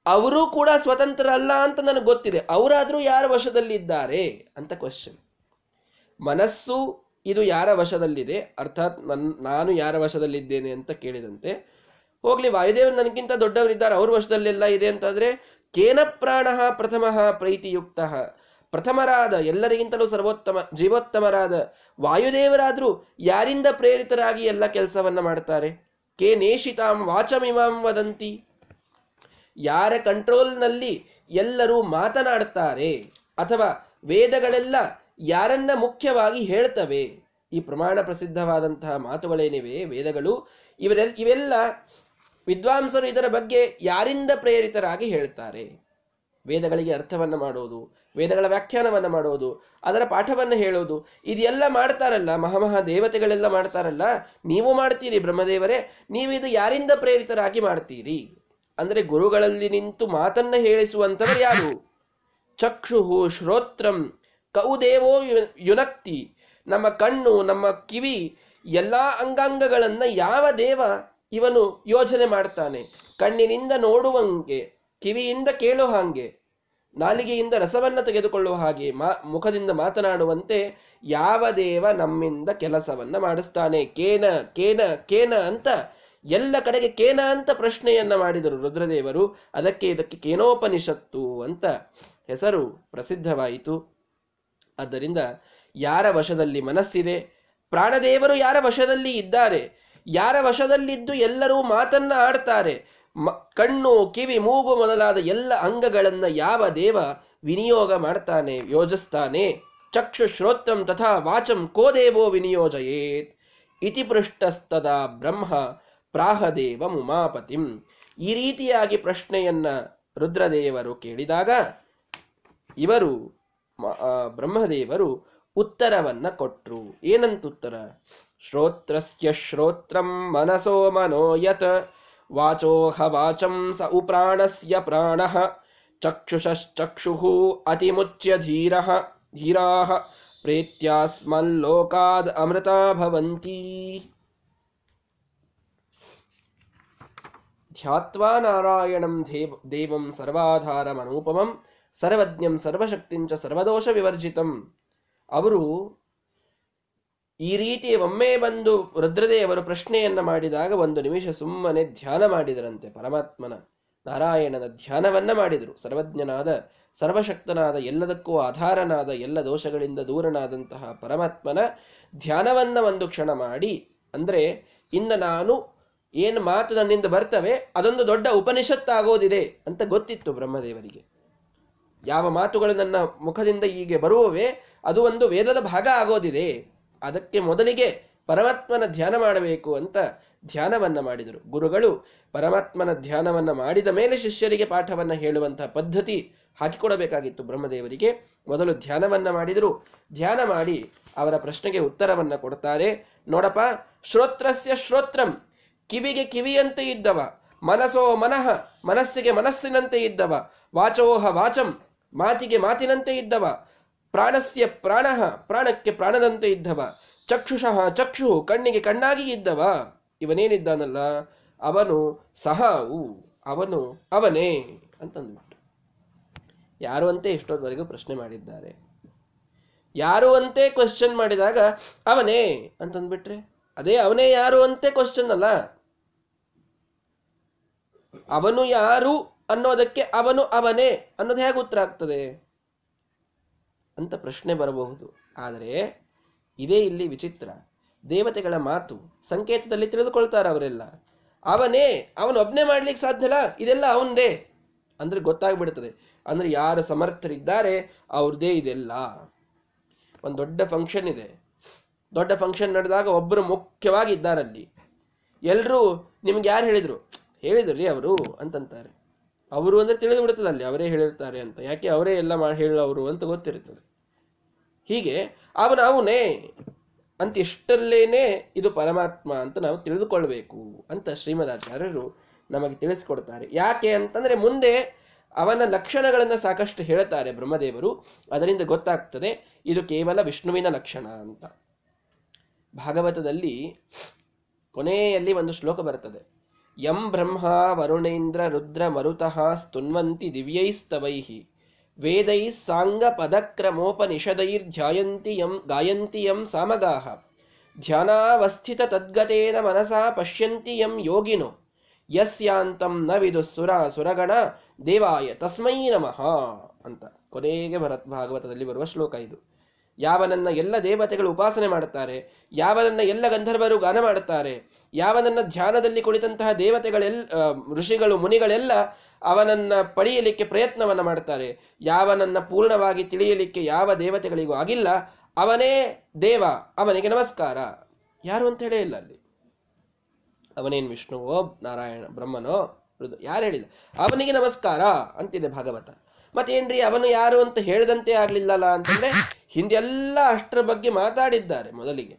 ಅವರೂ ಕೂಡ ಸ್ವತಂತ್ರ ಅಲ್ಲ ಅಂತ ನನಗೆ ಗೊತ್ತಿದೆ. ಅವರಾದರೂ ಯಾರ ವಶದಲ್ಲಿದ್ದಾರೆ ಅಂತ ಕ್ವಶನ್ ಮನಸ್ಸು ಇದು ಯಾರ ವಶದಲ್ಲಿದೆ? ಅರ್ಥಾತ್ ನನ್, ನಾನು ಯಾರ ವಶದಲ್ಲಿದ್ದೇನೆ ಅಂತ ಕೇಳಿದಂತೆ, ಹೋಗ್ಲಿ ವಾಯುದೇವರು ನನಗಿಂತ ದೊಡ್ಡವರಿದ್ದಾರೆ, ಅವ್ರ ವಶದಲ್ಲೆಲ್ಲ ಇದೆ ಅಂತಂದ್ರೆ, ಕೇನ ಪ್ರಾಣ ಪ್ರಥಮ ಪ್ರೀತಿಯುಕ್ತ. ಪ್ರಥಮರಾದ ಎಲ್ಲರಿಗಿಂತಲೂ ಸರ್ವೋತ್ತಮ, ಜೀವೋತ್ತಮರಾದ ವಾಯುದೇವರಾದರೂ ಯಾರಿಂದ ಪ್ರೇರಿತರಾಗಿ ಎಲ್ಲ ಕೆಲಸವನ್ನ ಮಾಡ್ತಾರೆ? ಕೆ ನೇಷಿತಾಂ ವಾಚಮಿಮಾಂ ವದಂತಿ. ಯಾರ ಕಂಟ್ರೋಲ್ನಲ್ಲಿ ಎಲ್ಲರೂ ಮಾತನಾಡ್ತಾರೆ ಅಥವಾ ವೇದಗಳೆಲ್ಲ ಯಾರನ್ನ ಮುಖ್ಯವಾಗಿ ಹೇಳ್ತವೆ? ಈ ಪ್ರಮಾಣ ಪ್ರಸಿದ್ಧವಾದಂತಹ ಮಾತುಗಳೇನಿವೆ? ವೇದಗಳು ಇವರೆಲ್ಲ ಇವೆಲ್ಲ ವಿದ್ವಾಂಸರು ಇದರ ಬಗ್ಗೆ ಯಾರಿಂದ ಪ್ರೇರಿತರಾಗಿ ಹೇಳ್ತಾರೆ? ವೇದಗಳಿಗೆ ಅರ್ಥವನ್ನು ಮಾಡೋದು ವೇದಗಳ ವ್ಯಾಖ್ಯಾನವನ್ನು ಮಾಡೋದು ಅದರ ಪಾಠವನ್ನು ಹೇಳೋದು ಇದೆಲ್ಲ ಮಾಡ್ತಾರಲ್ಲ ಮಹಾಮಹಾ ದೇವತೆಗಳೆಲ್ಲ ಮಾಡ್ತಾರಲ್ಲ, ನೀವು ಮಾಡ್ತೀರಿ ಬ್ರಹ್ಮದೇವರೇ, ನೀವು ಇದು ಯಾರಿಂದ ಪ್ರೇರಿತರಾಗಿ ಮಾಡ್ತೀರಿ? ಅಂದರೆ ಗುರುಗಳಲ್ಲಿ ನಿಂತು ಮಾತನ್ನ ಹೇಳಿಸುವಂಥವರು ಯಾರು? ಚಕ್ಷುಹು ಶ್ರೋತ್ರಂ ಕೌದೇವೋ ಯುನಕ್ತಿ. ನಮ್ಮ ಕಣ್ಣು, ನಮ್ಮ ಕಿವಿ, ಎಲ್ಲ ಅಂಗಾಂಗಗಳನ್ನು ಯಾವ ದೇವ ಇವನು ಯೋಜನೆ ಮಾಡ್ತಾನೆ? ಕಣ್ಣಿನಿಂದ ನೋಡುವಂಗೆ. ಕಿವಿಯಿಂದ ಕೇಳೋ ಹಾಗೆ, ನಾಲಿಗೆಯಿಂದ ರಸವನ್ನ ತೆಗೆದುಕೊಳ್ಳುವ ಹಾಗೆ ಮಾ, ಮುಖದಿಂದ ಮಾತನಾಡುವಂತೆ ಯಾವ ದೇವ ನಮ್ಮಿಂದ ಕೆಲಸವನ್ನ ಮಾಡಿಸ್ತಾನೆ? ಕೇನ ಕೇನ ಕೇನ ಅಂತ, ಎಲ್ಲ ಕಡೆಗೆ ಕೇನ ಅಂತ ಪ್ರಶ್ನೆಯನ್ನ ಮಾಡಿದರು ರುದ್ರದೇವರು. ಅದಕ್ಕೆ ಇದಕ್ಕೆ ಕೇನೋಪನಿಷತ್ತು ಅಂತ ಹೆಸರು ಪ್ರಸಿದ್ಧವಾಯಿತು. ಆದ್ದರಿಂದ ಯಾರ ವಶದಲ್ಲಿ ಮನಸ್ಸಿದೆ? ಪ್ರಾಣದೇವರು ಯಾರ ವಶದಲ್ಲಿ ಇದ್ದಾರೆ? ಯಾರ ವಶದಲ್ಲಿದ್ದು ಎಲ್ಲರೂ ಮಾತನ್ನ ಆಡ್ತಾರೆ? ಕಣ್ಣು, ಕಿವಿ, ಮೂಗು ಮೊದಲಾದ ಎಲ್ಲ ಅಂಗಗಳನ್ನು ಯಾವ ದೇವ ವಿನಿಯೋಗ ಮಾಡ್ತಾನೆ, ಯೋಜಿಸ್ತಾನೆ? ಚಕ್ಷು ಶ್ರೋತ್ರಂ ತಥಾ ವಾಚಂ ಕೋ ದೇವೋ ವಿನಿಯೋಜಯೇತ್. ಇತಿ ಪೃಷ್ಟಸ್ತದ ಬ್ರಹ್ಮ ಪ್ರಾಹದೇವ ಉಮಾಪತಿಂ ಈ ರೀತಿಯಾಗಿ ಪ್ರಶ್ನೆಯನ್ನ ರುದ್ರದೇವರು ಕೇಳಿದಾಗ ಇವರು ಬ್ರಹ್ಮದೇವರು ಉತ್ತರವನ್ನ ಕೊಟ್ರು. ಏನಂತ ಉತ್ತರ ಶ್ರೋತ್ರಸ್ಯ ಶ್ರೋತ್ರಂ ಮನಸೋ ಮನೋಯತ್. ವಾಚೋಹ ವಾಚಂ ಸ ಉಪ್ರಾಣಸ್ಯ ಪ್ರಾಣಃ ಚಕ್ಷುಷಶ್ಚಕ್ಷುಃ ಅತಿಮುಚ್ಯ ಧೀರಃ ಧೀರಾಃ ಪ್ರೇತ್ಯಾಸ್ಮಲ್ಲೋಕಾದ್ ಅಮೃತಾ ಭವಂತಿ ಧ್ಯಾತ್ವಾ ನಾರಾಯಣಂ ದೇವ ದೇವಂ ಸರ್ವಾಧಾರಮನೂಪಮಂ ಸರ್ವಜ್ಞಂ ಸರ್ವಶಕ್ತಿಂಚ ಸರ್ವದೋಷ ವಿವರ್ಜಿತಂ ಅವರು ಈ ರೀತಿ ಒಮ್ಮೆ ಬಂದು ರುದ್ರದೇವರು ಪ್ರಶ್ನೆಯನ್ನ ಮಾಡಿದಾಗ ಒಂದು ನಿಮಿಷ ಸುಮ್ಮನೆ ಧ್ಯಾನ ಮಾಡಿದರಂತೆ ಪರಮಾತ್ಮನ ನಾರಾಯಣನ ಧ್ಯಾನವನ್ನ ಮಾಡಿದರು. ಸರ್ವಜ್ಞನಾದ, ಸರ್ವಶಕ್ತನಾದ, ಎಲ್ಲದಕ್ಕೂ ಆಧಾರನಾದ, ಎಲ್ಲ ದೋಷಗಳಿಂದ ದೂರನಾದಂತಹ ಪರಮಾತ್ಮನ ಧ್ಯಾನವನ್ನ ಒಂದು ಕ್ಷಣ ಮಾಡಿ, ಅಂದ್ರೆ ಇನ್ನು ನಾನು ಏನು ಮಾತು ನನ್ನಿಂದ ಬರ್ತವೆ, ಅದೊಂದು ದೊಡ್ಡ ಉಪನಿಷತ್ತಾಗೋದಿದೆ ಅಂತ ಗೊತ್ತಿತ್ತು ಬ್ರಹ್ಮದೇವರಿಗೆ. ಯಾವ ಮಾತುಗಳು ನನ್ನ ಮುಖದಿಂದ ಹೀಗೆ ಬರುವವೇ, ಅದು ಒಂದು ವೇದದ ಭಾಗ ಆಗೋದಿದೆ. ಅದಕ್ಕೆ ಮೊದಲಿಗೆ ಪರಮಾತ್ಮನ ಧ್ಯಾನ ಮಾಡಬೇಕು ಅಂತ ಧ್ಯಾನವನ್ನ ಮಾಡಿದರು. ಗುರುಗಳು ಪರಮಾತ್ಮನ ಧ್ಯಾನವನ್ನ ಮಾಡಿದ ಮೇಲೆ ಶಿಷ್ಯರಿಗೆ ಪಾಠವನ್ನ ಹೇಳುವಂತಹ ಪದ್ಧತಿ ಹಾಕಿಕೊಡಬೇಕಾಗಿತ್ತು ಬ್ರಹ್ಮದೇವರಿಗೆ. ಮೊದಲು ಧ್ಯಾನವನ್ನ ಮಾಡಿದರು. ಧ್ಯಾನ ಮಾಡಿ ಅವರ ಪ್ರಶ್ನೆಗೆ ಉತ್ತರವನ್ನ ಕೊಡ್ತಾರೆ. ನೋಡಪ್ಪ, ಶ್ರೋತ್ರಸ್ಯ ಶ್ರೋತ್ರಂ, ಕಿವಿಗೆ ಕಿವಿಯಂತೆ ಇದ್ದವ, ಮನಸೋ ಮನಃ, ಮನಸ್ಸಿಗೆ ಮನಸ್ಸಿನಂತೆ ಇದ್ದವ, ವಾಚೋಹ ವಾಚಂ, ಮಾತಿಗೆ ಮಾತಿನಂತೆ ಇದ್ದವ ಪ್ರಾಣಸ್ಯ ಪ್ರಾಣ, ಪ್ರಾಣಕ್ಕೆ ಪ್ರಾಣದಂತೆ ಇದ್ದವ. ಚಕ್ಷುಷಃ ಚಕ್ಷು, ಕಣ್ಣಿಗೆ ಕಣ್ಣಾಗಿ ಇದ್ದವ. ಇವನೇನಿದ್ದಾನಲ್ಲ? ಅವನು ಸಹ ಅವನು ಅವನೇ ಅಂತಂದ್ಬಿಟ್ಟು. ಯಾರು ಅಂತೆ ಇಷ್ಟೊಂದವರೆಗೂ ಪ್ರಶ್ನೆ ಮಾಡಿದ್ದಾರೆ? ಯಾರು ಅಂತೆ ಕ್ವಶನ್ ಮಾಡಿದಾಗ ಅವನೇ ಅಂತಂದ್ಬಿಟ್ರೆ, ಅದೇ ಅವನೇ ಯಾರು ಅಂತೆ ಕ್ವಶನ್ ಅಲ್ಲ? ಅವನು ಯಾರು ಅನ್ನೋದಕ್ಕೆ ಅವನು ಅವನೇ ಅನ್ನೋದು ಹೇಗೆ ಉತ್ತರ ಆಗ್ತದೆ? ಅಂತ ಪ್ರಶ್ನೆ ಬರಬಹುದು. ಆದರೆ, ಇದೇ ಇಲ್ಲಿ ವಿಚಿತ್ರ. ದೇವತೆಗಳ ಮಾತು ಸಂಕೇತದಲ್ಲಿ ತಿಳಿದುಕೊಳ್ತಾರೆ ಅವರೆಲ್ಲ. ಅವನೇ, ಅವನು ಒಬ್ನೇ ಮಾಡ್ಲಿಕ್ಕೆ ಸಾಧ್ಯಲ್ಲ ಇದೆಲ್ಲ ಅವನದೇ. ಅಂದ್ರೆ ಗೊತ್ತಾಗ್ಬಿಡ್ತದೆ ಅಂದ್ರೆ ಯಾರು ಸಮರ್ಥರಿದ್ದಾರೆ ಅವ್ರದೇ ಇದೆಲ್ಲ. ಒಂದು ದೊಡ್ಡ ಫಂಕ್ಷನ್ ಇದೆ. ದೊಡ್ಡ ಫಂಕ್ಷನ್ ನಡೆದಾಗ ಒಬ್ಬರು ಮುಖ್ಯವಾಗಿ ಇದ್ದಾರಲ್ಲಿ. ಎಲ್ಲರೂ ನಿಮ್ಗೆ ಯಾರು ಹೇಳಿದ್ರು? ರೀ ಅವರು ಅಂತಂತಾರೆ. ಅವರು ಅಂದರೆ ತಿಳಿದು ಬಿಡುತ್ತದೆ ಅಲ್ಲಿ, ಅವರೇ ಹೇಳಿರ್ತಾರೆ ಅಂತ. ಯಾಕೆ ಅವರೇ ಎಲ್ಲ ಮಾಡಿ ಹೇಳೋರು ಅಂತ ಗೊತ್ತಿರುತ್ತದೆ. ಹೀಗೆ ಅವನ ಅವನೇ ಅಂತ ಇಷ್ಟಲ್ಲೇನೆ ಇದು ಪರಮಾತ್ಮ ಅಂತ ನಾವು ತಿಳಿದುಕೊಳ್ಬೇಕು ಅಂತ ಶ್ರೀಮದಾಚಾರ್ಯರು ನಮಗೆ ತಿಳಿಸ್ಕೊಡ್ತಾರೆ. ಯಾಕೆ ಅಂತಂದ್ರೆ ಮುಂದೆ ಅವನ ಲಕ್ಷಣಗಳನ್ನು ಸಾಕಷ್ಟು ಹೇಳುತ್ತಾರೆ ಬ್ರಹ್ಮದೇವರು. ಅದರಿಂದ ಗೊತ್ತಾಗ್ತದೆ, ಇದು ಕೇವಲ ವಿಷ್ಣುವಿನ ಲಕ್ಷಣ ಅಂತ. ಭಾಗವತದಲ್ಲಿ ಕೊನೆಯಲ್ಲಿ ಒಂದು ಶ್ಲೋಕ ಬರುತ್ತದೆ ಯಂ ಬ್ರಹ್ಮ ವರುಣೇಂದ್ರ ರುದ್ರ ಮರುತಃ ಸ್ತುನ್ವಂತಿ ದಿವ್ಯೈಸ್ತವೈಹಿ. ವೇದೈ ಸಾಂಗ ಪದಕ್ರಮೋಪನಿಷದೈರ್ಧ್ಯಾಯಂತಿ ಯಂ ಗಾಯಂತಿ ಯಂ ಸಾಮಗಾಹ. ಧ್ಯಾನಾವಸ್ಥಿತ ತದ್ಗತೇನ ಮನಸಾ ಪಶ್ಯಂತಿ ಯಂ ಯೋಗಿನೋ. ಯಸ್ಯಾಂತಂ ನ ವಿದು ಸುರ ಸುರಗಣ ದೇವಾಯ ತಸ್ಮೈ ನಮಃ ಅಂತ ಕೊನೆಗೆ ಭರತ್ ಭಾಗವತದಲ್ಲಿ ಬರುವ ಶ್ಲೋಕ ಇದು. ಯಾವನನ್ನ ಎಲ್ಲ ದೇವತೆಗಳು ಉಪಾಸನೆ ಮಾಡುತ್ತಾರೆ, ಯಾವನನ್ನ ಎಲ್ಲ ಗಂಧರ್ವರು ಗಾನ ಮಾಡುತ್ತಾರೆ, ಯಾವನನ್ನ ಧ್ಯಾನದಲ್ಲಿ ಕುಳಿತಂತಹ ದೇವತೆಗಳೆಲ್ಲ ಋಷಿಗಳು, ಮುನಿಗಳೆಲ್ಲ ಅವನನ್ನ ಪಡೆಯಲಿಕ್ಕೆ ಪ್ರಯತ್ನವನ್ನ ಮಾಡ್ತಾರೆ ಯಾವನನ್ನ ಪೂರ್ಣವಾಗಿ ತಿಳಿಯಲಿಕ್ಕೆ ಯಾವ ದೇವತೆಗಳಿಗೂ ಆಗಿಲ್ಲ, ಅವನೇ ದೇವ, ಅವನಿಗೆ ನಮಸ್ಕಾರ. ಯಾರು ಅಂತ ಹೇಳೇ ಇಲ್ಲ ಅಲ್ಲಿ. ಅವನೇನ್ ವಿಷ್ಣುವೋ, ನಾರಾಯಣ, ಬ್ರಹ್ಮನೋ ಯಾರು ಹೇಳಿಲ್ಲ. ಅವನಿಗೆ ನಮಸ್ಕಾರ ಅಂತಿದೆ ಭಾಗವತ. ಮತ್ತೇನ್ರಿ, ಅವನು ಯಾರು ಅಂತ ಹೇಳದಂತೆ ಆಗ್ಲಿಲ್ಲಲ್ಲ ಅಂತಂದ್ರೆ, ಹಿಂದೆಲ್ಲ ಅಷ್ಟರ ಬಗ್ಗೆ ಮಾತಾಡಿದ್ದಾರೆ ಮೊದಲಿಗೆ.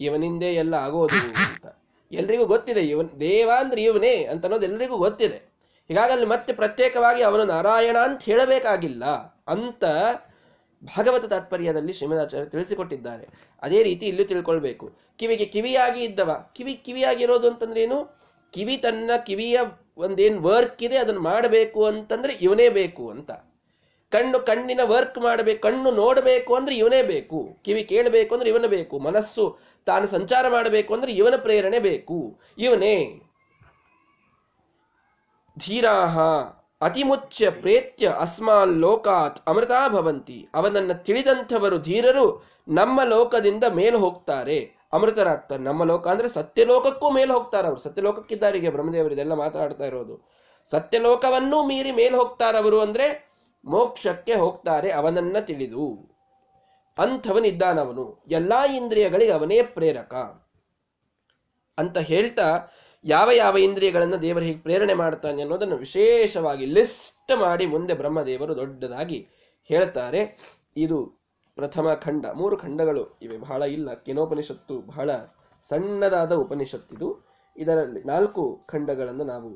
ಇವನಿಂದೇ ಎಲ್ಲ ಆಗೋದು ಅಂತ. ಎಲ್ರಿಗೂ ಗೊತ್ತಿದೆ, ಇವನ್ ದೇವ ಅಂದ್ರೆ ಇವನೇ ಅಂತ ಅನ್ನೋದು ಎಲ್ರಿಗೂ ಗೊತ್ತಿದೆ. ಹೀಗಾಗಲ್ಲಿ ಮತ್ತೆ ಪ್ರತ್ಯೇಕವಾಗಿ ಅವನು ನಾರಾಯಣ ಅಂತ ಹೇಳಬೇಕಾಗಿಲ್ಲ ಅಂತ ಭಾಗವತ ತಾತ್ಪರ್ಯದಲ್ಲಿ ಶ್ರೀಮದಾಚಾರ್ಯ ತಿಳಿಸಿಕೊಟ್ಟಿದ್ದಾರೆ. ಅದೇ ರೀತಿ ಇಲ್ಲೂ ತಿಳ್ಕೊಳ್ಬೇಕು. ಕಿವಿಗೆ ಕಿವಿಯಾಗಿ ಇದ್ದವ. ಕಿವಿ ಕಿವಿಯಾಗಿರೋದು ಅಂತಂದ್ರೆ ಏನು? ಕಿವಿ ತನ್ನ ಕಿವಿಯ ಒಂದೇನ್ ವರ್ಕ್ ಇದೆ, ಅದನ್ನು ಮಾಡಬೇಕು ಅಂತಂದ್ರೆ ಇವನೇ ಬೇಕು ಅಂತ. ಕಣ್ಣು ಕಣ್ಣಿನ ವರ್ಕ್ ಮಾಡಬೇಕು, ಕಣ್ಣು ನೋಡಬೇಕು ಅಂದ್ರೆ ಇವನೇ ಬೇಕು. ಕಿವಿ ಕೇಳಬೇಕು ಅಂದ್ರೆ ಇವನ ಬೇಕು. ಮನಸ್ಸು ತಾನು ಸಂಚಾರ ಮಾಡಬೇಕು ಅಂದ್ರೆ ಇವನ ಪ್ರೇರಣೆ ಬೇಕು. ಇವನೇ. ಧೀರಾಹ, ಅತಿಮುಚ್ಯ ಪ್ರೇತ್ಯ ಅಸ್ಮಾನ್ ಲೋಕಾತ್ ಅಮೃತಾ ಭವಂತಿ. ಅವನನ್ನು ತಿಳಿದಂಥವರು ಧೀರರು ನಮ್ಮ ಲೋಕದಿಂದ ಮೇಲೆ ಹೋಗ್ತಾರೆ. ಅಮೃತರಾಗ್ತಾರೆ ನಮ್ಮ ಲೋಕ ಅಂದ್ರೆ ಸತ್ಯಲೋಕಕ್ಕೂ ಮೇಲೆ ಹೋಗ್ತಾರೆ ಅವರು. ಸತ್ಯಲೋಕಕ್ಕಿದ್ದಾರೆ ಈಗ ಬ್ರಹ್ಮದೇವರು ಇದೆಲ್ಲ ಮಾತಾಡ್ತಾ ಇರೋದು. ಸತ್ಯಲೋಕವನ್ನೂ ಮೀರಿ ಮೇಲೆ ಹೋಗ್ತಾರವರು ಅಂದ್ರೆ ಮೋಕ್ಷಕ್ಕೆ ಹೋಗ್ತಾರೆ ಅವನನ್ನ ತಿಳಿದು. ಅಂಥವನಿದ್ದಾನವನು. ಎಲ್ಲಾ ಇಂದ್ರಿಯಗಳಿಗೆ ಅವನೇ ಪ್ರೇರಕ. ಅಂತ ಹೇಳ್ತಾ ಯಾವ ಯಾವ ಇಂದ್ರಿಯಗಳನ್ನು ದೇವರು ಹೀಗೆ ಪ್ರೇರಣೆ ಮಾಡ್ತಾನೆ ಅನ್ನೋದನ್ನು ವಿಶೇಷವಾಗಿ ಲಿಸ್ಟ್ ಮಾಡಿ ಮುಂದೆ ಬ್ರಹ್ಮದೇವರು ದೊಡ್ಡದಾಗಿ ಹೇಳ್ತಾರೆ. ಇದು ಪ್ರಥಮ ಖಂಡ, ಮೂರು ಖಂಡಗಳು ಇವೆ. ಬಹಳ ಇಲ್ಲ. ಕಿನೋಪನಿಷತ್ತು ಬಹಳ ಸಣ್ಣದಾದ ಉಪನಿಷತ್ತಿದು ಇದರಲ್ಲಿ ನಾಲ್ಕು ಖಂಡಗಳನ್ನು ನಾವು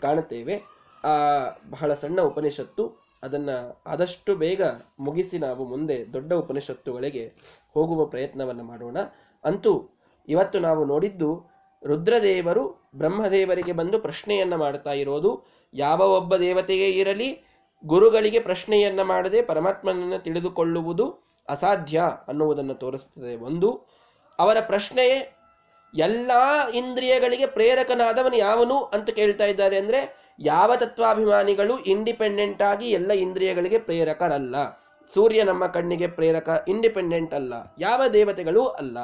ಕಾಣುತ್ತೇವೆ. ಆ, ಬಹಳ ಸಣ್ಣ ಉಪನಿಷತ್ತು. ಅದನ್ನು ಆದಷ್ಟು ಬೇಗ ಮುಗಿಸಿ ನಾವು ಮುಂದೆ ದೊಡ್ಡ ಉಪನಿಷತ್ತುಗಳಿಗೆ ಹೋಗುವ ಪ್ರಯತ್ನವನ್ನು ಮಾಡೋಣ. ಅಂತೂ ಇವತ್ತು ನಾವು ನೋಡಿದ್ದು ರುದ್ರದೇವರು ಬ್ರಹ್ಮದೇವರಿಗೆ ಬಂದು ಪ್ರಶ್ನೆಯನ್ನ ಮಾಡ್ತಾ ಇರೋದು. ಯಾವ ಒಬ್ಬ ದೇವತೆಗೆ ಇರಲಿ ಗುರುಗಳಿಗೆ ಪ್ರಶ್ನೆಯನ್ನ ಮಾಡದೆ ಪರಮಾತ್ಮನನ್ನು ತಿಳಿದುಕೊಳ್ಳುವುದು. ಅಸಾಧ್ಯ ಅನ್ನುವುದನ್ನು ತೋರಿಸ್ತದೆ. ಒಂದು, ಅವರ ಪ್ರಶ್ನೆಯೇ ಎಲ್ಲ ಇಂದ್ರಿಯಗಳಿಗೆ ಪ್ರೇರಕನಾದವನು ಯಾವನು ಅಂತ ಕೇಳ್ತಾ ಇದ್ದಾರೆ ಅಂದರೆ ಯಾವ ತತ್ವಾಭಿಮಾನಿಗಳು ಇಂಡಿಪೆಂಡೆಂಟ್ ಆಗಿ ಎಲ್ಲ ಇಂದ್ರಿಯಗಳಿಗೆ ಪ್ರೇರಕರಲ್ಲ. ಸೂರ್ಯ ನಮ್ಮ ಕಣ್ಣಿಗೆ ಪ್ರೇರಕ ಇಂಡಿಪೆಂಡೆಂಟ್ ಅಲ್ಲ. ಯಾವ ದೇವತೆಗಳೂ ಅಲ್ಲ.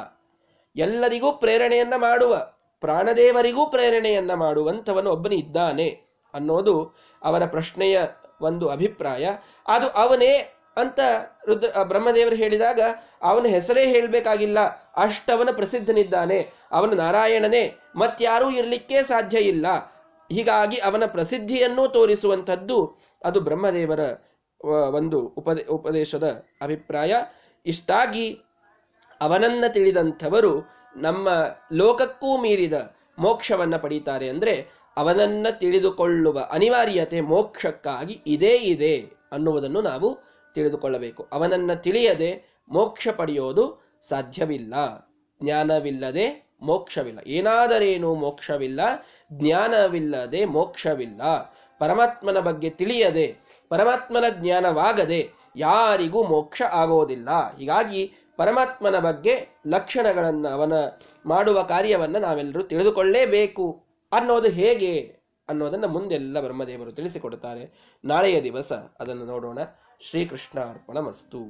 ಎಲ್ಲರಿಗೂ ಪ್ರೇರಣೆಯನ್ನ ಮಾಡುವ, ಪ್ರಾಣದೇವರಿಗೂ ಪ್ರೇರಣೆಯನ್ನ ಮಾಡುವಂಥವನು ಒಬ್ಬನು ಇದ್ದಾನೆ ಅನ್ನೋದು ಅವರ ಪ್ರಶ್ನೆಯ ಒಂದು ಅಭಿಪ್ರಾಯ. ಅದು ಅವನೇ ಅಂತ ರುದ್ರ ಬ್ರಹ್ಮದೇವರು ಹೇಳಿದಾಗ ಅವನ ಹೆಸರೇ ಹೇಳಬೇಕಾಗಿಲ್ಲ. ಅಷ್ಟವನ ಪ್ರಸಿದ್ಧನಿದ್ದಾನೆ. ಅವನ ನಾರಾಯಣನೇ. ಮತ್ಯಾರೂ ಇರಲಿಕ್ಕೆ ಸಾಧ್ಯ ಇಲ್ಲ. ಹೀಗಾಗಿ ಅವನ ಪ್ರಸಿದ್ಧಿಯನ್ನೂ ತೋರಿಸುವಂಥದ್ದು ಅದು ಬ್ರಹ್ಮದೇವರ ಒಂದು ಉಪದೇ, ಉಪದೇಶದ ಅಭಿಪ್ರಾಯ. ಇಷ್ಟಾಗಿ ಅವನನ್ನ ತಿಳಿದಂಥವರು ನಮ್ಮ ಲೋಕಕ್ಕೂ ಮೀರಿದ ಮೋಕ್ಷವನ್ನ ಪಡೀತಾರೆ ಅಂದರೆ ಅವನನ್ನ ತಿಳಿದುಕೊಳ್ಳುವ ಅನಿವಾರ್ಯತೆ ಮೋಕ್ಷಕ್ಕಾಗಿ ಇದೇ ಇದೆ ಅನ್ನುವುದನ್ನು ನಾವು ತಿಳಿದುಕೊಳ್ಳಬೇಕು. ಅವನನ್ನ ತಿಳಿಯದೆ ಮೋಕ್ಷ ಪಡೆಯೋದು ಸಾಧ್ಯವಿಲ್ಲ. ಜ್ಞಾನವಿಲ್ಲದೆ ಮೋಕ್ಷವಿಲ್ಲ. ಏನಾದರೇನು ಮೋಕ್ಷವಿಲ್ಲ? ಜ್ಞಾನವಿಲ್ಲದೆ ಮೋಕ್ಷವಿಲ್ಲ. ಪರಮಾತ್ಮನ ಬಗ್ಗೆ ತಿಳಿಯದೆ, ಪರಮಾತ್ಮನ ಜ್ಞಾನವಾಗದೆ ಯಾರಿಗೂ ಮೋಕ್ಷ ಆಗೋದಿಲ್ಲ. ಹೀಗಾಗಿ ಪರಮಾತ್ಮನ ಬಗ್ಗೆ ಲಕ್ಷಣಗಳನ್ನು ಅವನ ಮಾಡುವ ಕಾರ್ಯವನ್ನು ನಾವೆಲ್ಲರೂ ತಿಳಿದುಕೊಳ್ಳೇಬೇಕು. ಅನ್ನೋದು ಹೇಗೆ ಅನ್ನೋದನ್ನು ಮುಂದೆಲ್ಲ ಬ್ರಹ್ಮದೇವರು ತಿಳಿಸಿಕೊಡುತ್ತಾರೆ. ನಾಳೆಯ ದಿವಸ ಅದನ್ನು ನೋಡೋಣ. ಶ್ರೀಕೃಷ್ಣ ಅರ್ಪಣ ಮಸ್ತು